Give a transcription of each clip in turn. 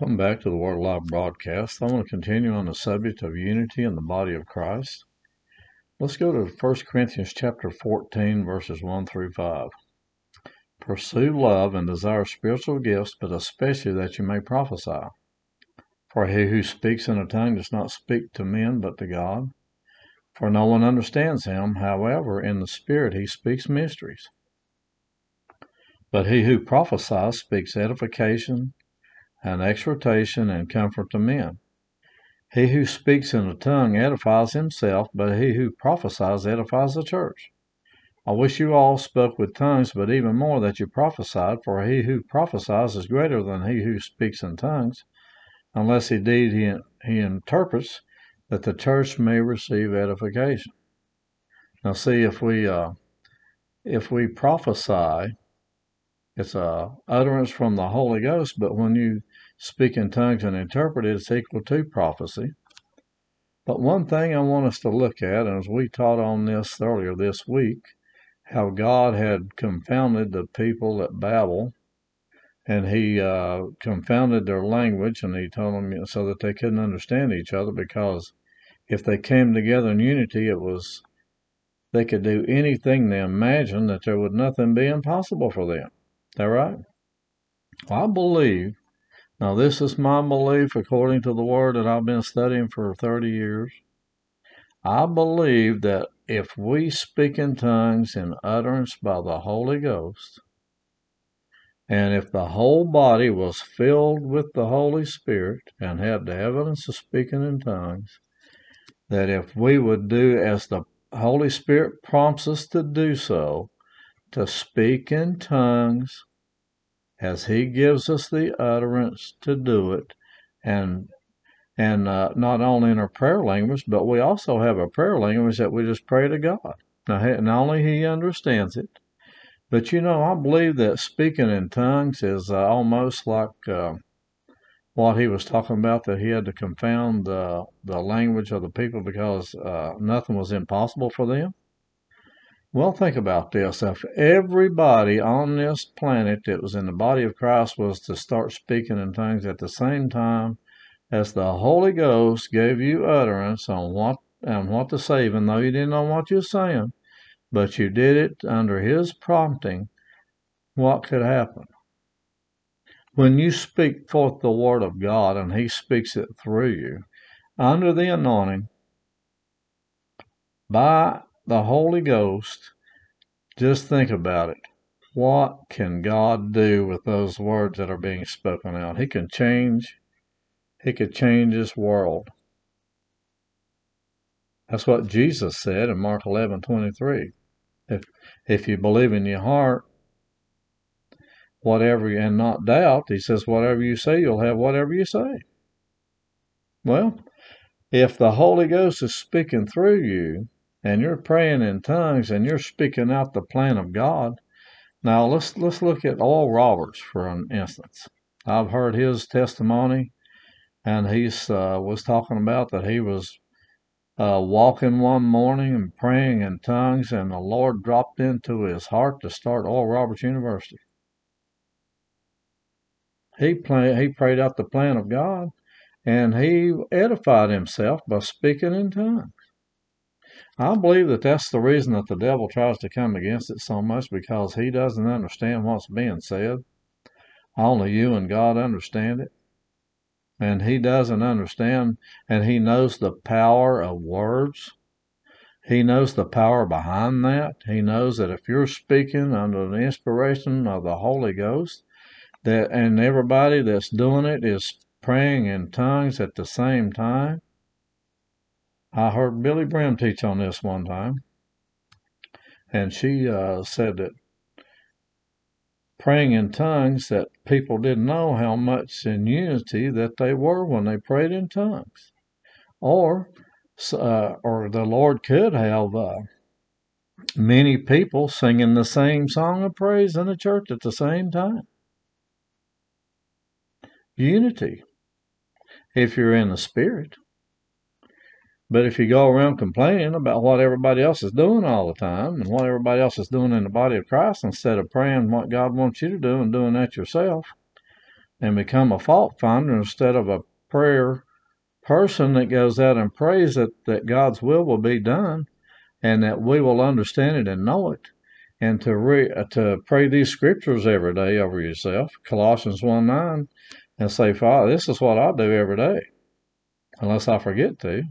Welcome back to the Word Alive broadcast. I want to continue on the subject of unity in the body of Christ. Let's go to 1 Corinthians chapter 14, verses 1 through 5. Pursue love and desire spiritual gifts, but especially that you may prophesy. For he who speaks in a tongue does not speak to men, but to God. For no one understands him, however, in the Spirit he speaks mysteries. But he who prophesies speaks edification and exhortation and comfort to men. He who speaks in a tongue edifies himself, but he who prophesies edifies the church. I wish you all spoke with tongues, but even more that you prophesied, for he who prophesies is greater than he who speaks in tongues, unless indeed he, he interprets, that the church may receive edification. Now, see if we uh, if we prophesy it's a utterance from the Holy Ghost, but when you speak in tongues and interpret it, it's equal to prophecy. But one thing I want us to look at, and as we taught on this earlier this week, how God had confounded the people at Babel, and He uh, confounded their language, and He told them so that they couldn't understand each other because if they came together in unity, it was they could do anything they imagined that there would nothing be impossible for them that right? I believe, now this is my belief according to the word that I've been studying for 30 years. I believe that if we speak in tongues in utterance by the Holy Ghost, and if the whole body was filled with the Holy Spirit and had the evidence of speaking in tongues, that if we would do as the Holy Spirit prompts us to do so, to speak in tongues as He gives us the utterance to do it, and and uh, not only in our prayer language, but we also have a prayer language that we just pray to God. Now, not only He understands it, but you know, I believe that speaking in tongues is uh, almost like uh, what he was talking about that he had to confound the the language of the people because uh, nothing was impossible for them. Well, think about this. If everybody on this planet that was in the body of Christ was to start speaking in tongues at the same time as the Holy Ghost gave you utterance on what and what to say, even though you didn't know what you were saying, but you did it under His prompting, what could happen? When you speak forth the Word of God and He speaks it through you, under the anointing, by the Holy Ghost, just think about it. What can God do with those words that are being spoken out? He can change, He could change this world. That's what Jesus said in Mark 11 23. If, if you believe in your heart, whatever, and not doubt, he says, whatever you say, you'll have whatever you say. Well, if the Holy Ghost is speaking through you, and you're praying in tongues and you're speaking out the plan of God. Now let's let's look at Oral Roberts for an instance. I've heard his testimony, and he uh, was talking about that he was uh, walking one morning and praying in tongues, and the Lord dropped into his heart to start Oral Roberts University. He play, he prayed out the plan of God, and he edified himself by speaking in tongues. I believe that that's the reason that the devil tries to come against it so much because he doesn't understand what's being said. Only you and God understand it. And he doesn't understand, and he knows the power of words. He knows the power behind that. He knows that if you're speaking under the inspiration of the Holy Ghost, that and everybody that's doing it is praying in tongues at the same time, I heard Billye Brim teach on this one time, and she uh, said that praying in tongues that people didn't know how much in unity that they were when they prayed in tongues. Or, uh, or the Lord could have uh, many people singing the same song of praise in the church at the same time. Unity, if you're in the Spirit. But if you go around complaining about what everybody else is doing all the time and what everybody else is doing in the body of Christ instead of praying what God wants you to do and doing that yourself, and become a fault finder instead of a prayer person that goes out and prays that, that God's will will be done and that we will understand it and know it, and to re, uh, to pray these scriptures every day over yourself, Colossians 1 9, and say, Father, this is what I do every day, unless I forget to.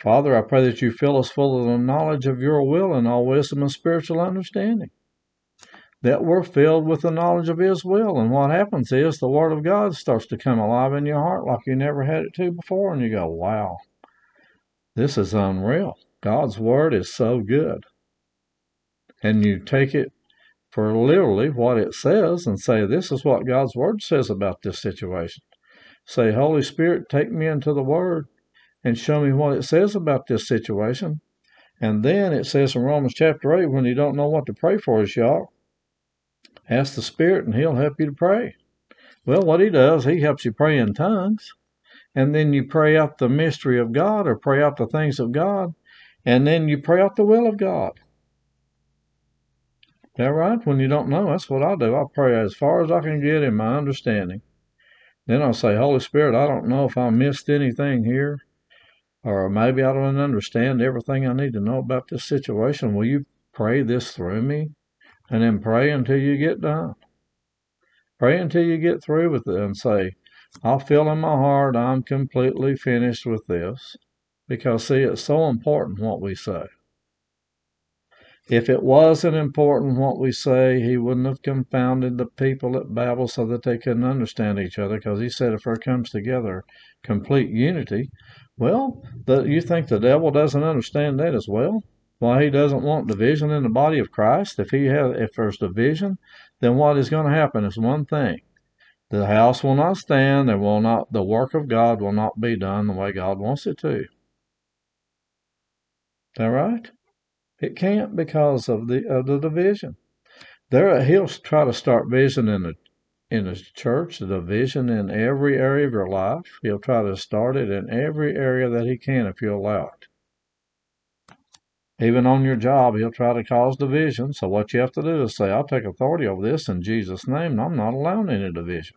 Father, I pray that you fill us full of the knowledge of your will and all wisdom and spiritual understanding. That we're filled with the knowledge of his will. And what happens is the word of God starts to come alive in your heart like you never had it to before. And you go, wow, this is unreal. God's word is so good. And you take it for literally what it says and say, this is what God's word says about this situation. Say, Holy Spirit, take me into the word and show me what it says about this situation. And then it says in Romans chapter 8, when you don't know what to pray for, is y'all, ask the Spirit and He'll help you to pray. Well, what He does, He helps you pray in tongues. And then you pray out the mystery of God or pray out the things of God. And then you pray out the will of God. Is that right? When you don't know, that's what I do. I pray as far as I can get in my understanding. Then I'll say, Holy Spirit, I don't know if I missed anything here. Or maybe I don't understand everything I need to know about this situation. Will you pray this through me? And then pray until you get done. Pray until you get through with it and say, I feel in my heart I'm completely finished with this. Because, see, it's so important what we say. If it wasn't important what we say, he wouldn't have confounded the people at Babel so that they couldn't understand each other. Because he said if there comes together complete unity, well, the, you think the devil doesn't understand that as well? Why he doesn't want division in the body of Christ? If he has, if there's division, then what is going to happen is one thing: the house will not stand. There will not the work of God will not be done the way God wants it to. Is that right? It can't because of the of the division. There, he'll try to start vision in the in the church, the division in every area of your life. He'll try to start it in every area that he can if you allow it. Even on your job, he'll try to cause division. So what you have to do is say, I'll take authority over this in Jesus' name, and I'm not allowing any division.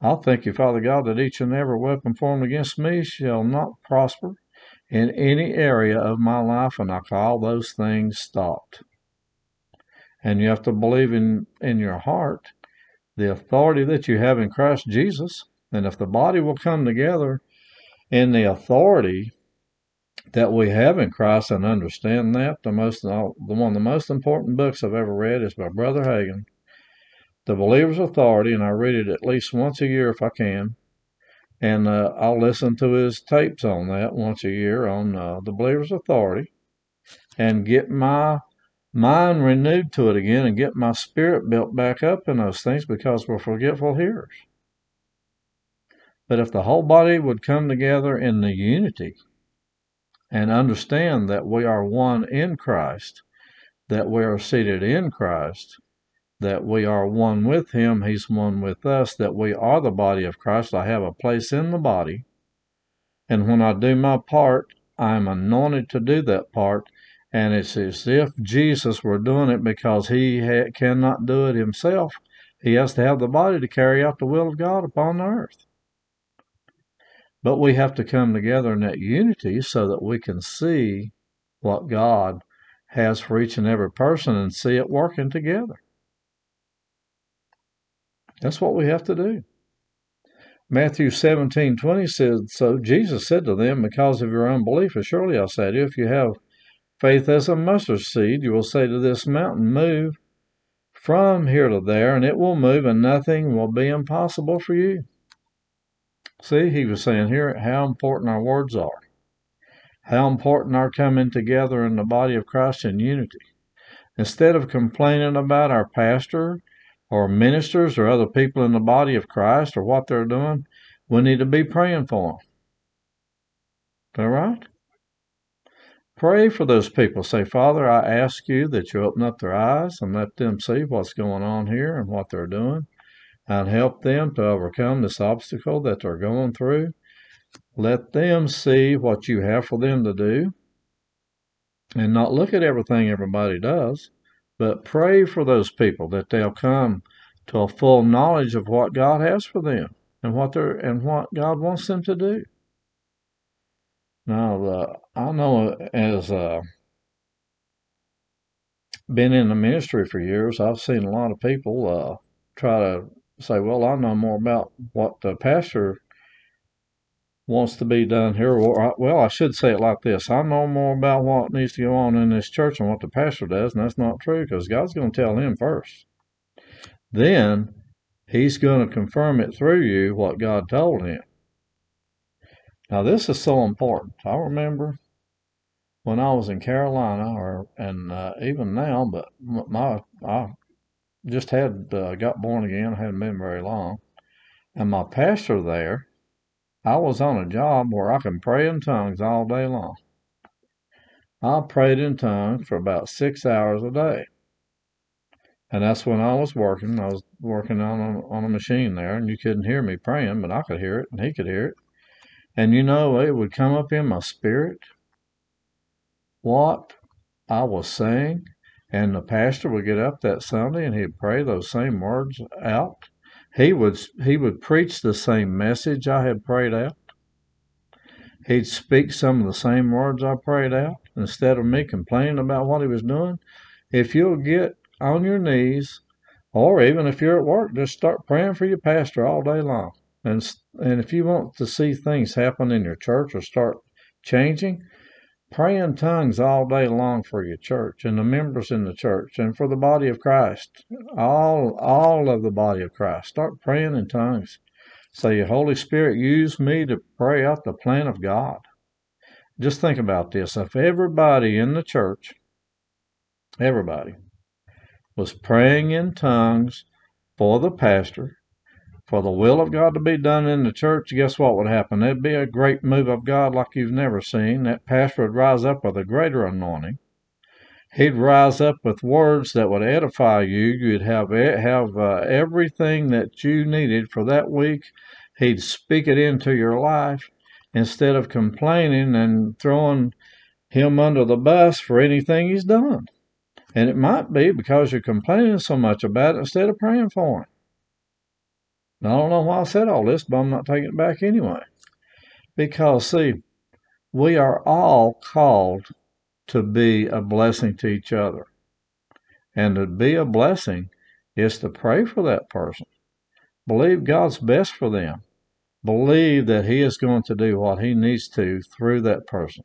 I'll thank you, Father God, that each and every weapon formed against me shall not prosper in any area of my life, and I call those things stopped. And you have to believe in, in your heart the authority that you have in Christ Jesus. And if the body will come together in the authority that we have in Christ and understand that, the most the one of the most important books I've ever read is by Brother Hagin, The Believer's Authority, and I read it at least once a year if I can. And uh, I'll listen to his tapes on that once a year on uh, the Believer's Authority and get my mind renewed to it again and get my spirit built back up in those things because we're forgetful hearers. But if the whole body would come together in the unity and understand that we are one in Christ, that we are seated in Christ, that we are one with Him, He's one with us, that we are the body of Christ. I have a place in the body. And when I do my part, I am anointed to do that part and it's as if Jesus were doing it because he ha- cannot do it himself. He has to have the body to carry out the will of God upon the earth. But we have to come together in that unity so that we can see what God has for each and every person and see it working together. That's what we have to do. Matthew 17 20 says, So Jesus said to them, Because of your unbelief, as surely I say to you, if you have faith as a mustard seed, you will say to this mountain, Move from here to there, and it will move, and nothing will be impossible for you. See, he was saying here how important our words are, how important our coming together in the body of Christ in unity. Instead of complaining about our pastor or ministers or other people in the body of Christ or what they're doing, we need to be praying for them. All right? Pray for those people. Say, Father, I ask you that you open up their eyes and let them see what's going on here and what they're doing and help them to overcome this obstacle that they're going through. Let them see what you have for them to do and not look at everything everybody does, but pray for those people that they'll come to a full knowledge of what God has for them and what they're and what God wants them to do. Now, uh, I know as uh, been in the ministry for years, I've seen a lot of people uh, try to say, "Well, I know more about what the pastor wants to be done here. Well, I should say it like this I know more about what needs to go on in this church than what the pastor does, and that's not true because God's going to tell him first. Then he's going to confirm it through you what God told him. Now, this is so important. I remember when I was in Carolina, or and uh, even now, but my I just had uh, got born again. I hadn't been very long, and my pastor there I was on a job where I can pray in tongues all day long. I prayed in tongues for about six hours a day. And that's when I was working. I was working on a, on a machine there, and you couldn't hear me praying, but I could hear it, and he could hear it. And you know, it would come up in my spirit what I was saying, and the pastor would get up that Sunday and he'd pray those same words out he would he would preach the same message I had prayed out. He'd speak some of the same words I prayed out instead of me complaining about what he was doing. If you'll get on your knees, or even if you're at work, just start praying for your pastor all day long. And and if you want to see things happen in your church or start changing, Pray in tongues all day long for your church and the members in the church and for the body of Christ. All all of the body of Christ. Start praying in tongues. Say, Holy Spirit, use me to pray out the plan of God. Just think about this. If everybody in the church, everybody, was praying in tongues for the pastor for the will of God to be done in the church, guess what would happen? It'd be a great move of God like you've never seen. That pastor would rise up with a greater anointing. He'd rise up with words that would edify you. You'd have have uh, everything that you needed for that week. He'd speak it into your life instead of complaining and throwing him under the bus for anything he's done. And it might be because you're complaining so much about it instead of praying for him. I don't know why I said all this, but I'm not taking it back anyway. Because, see, we are all called to be a blessing to each other. And to be a blessing is to pray for that person. Believe God's best for them. Believe that He is going to do what He needs to through that person.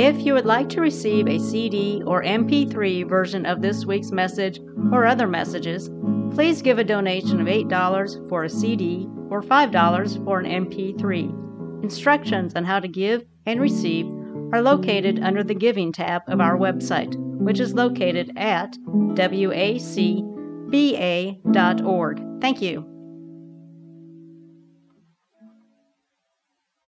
If you would like to receive a CD or MP3 version of this week's message or other messages, please give a donation of $8 for a CD or $5 for an MP3. Instructions on how to give and receive are located under the Giving tab of our website, which is located at wacba.org. Thank you.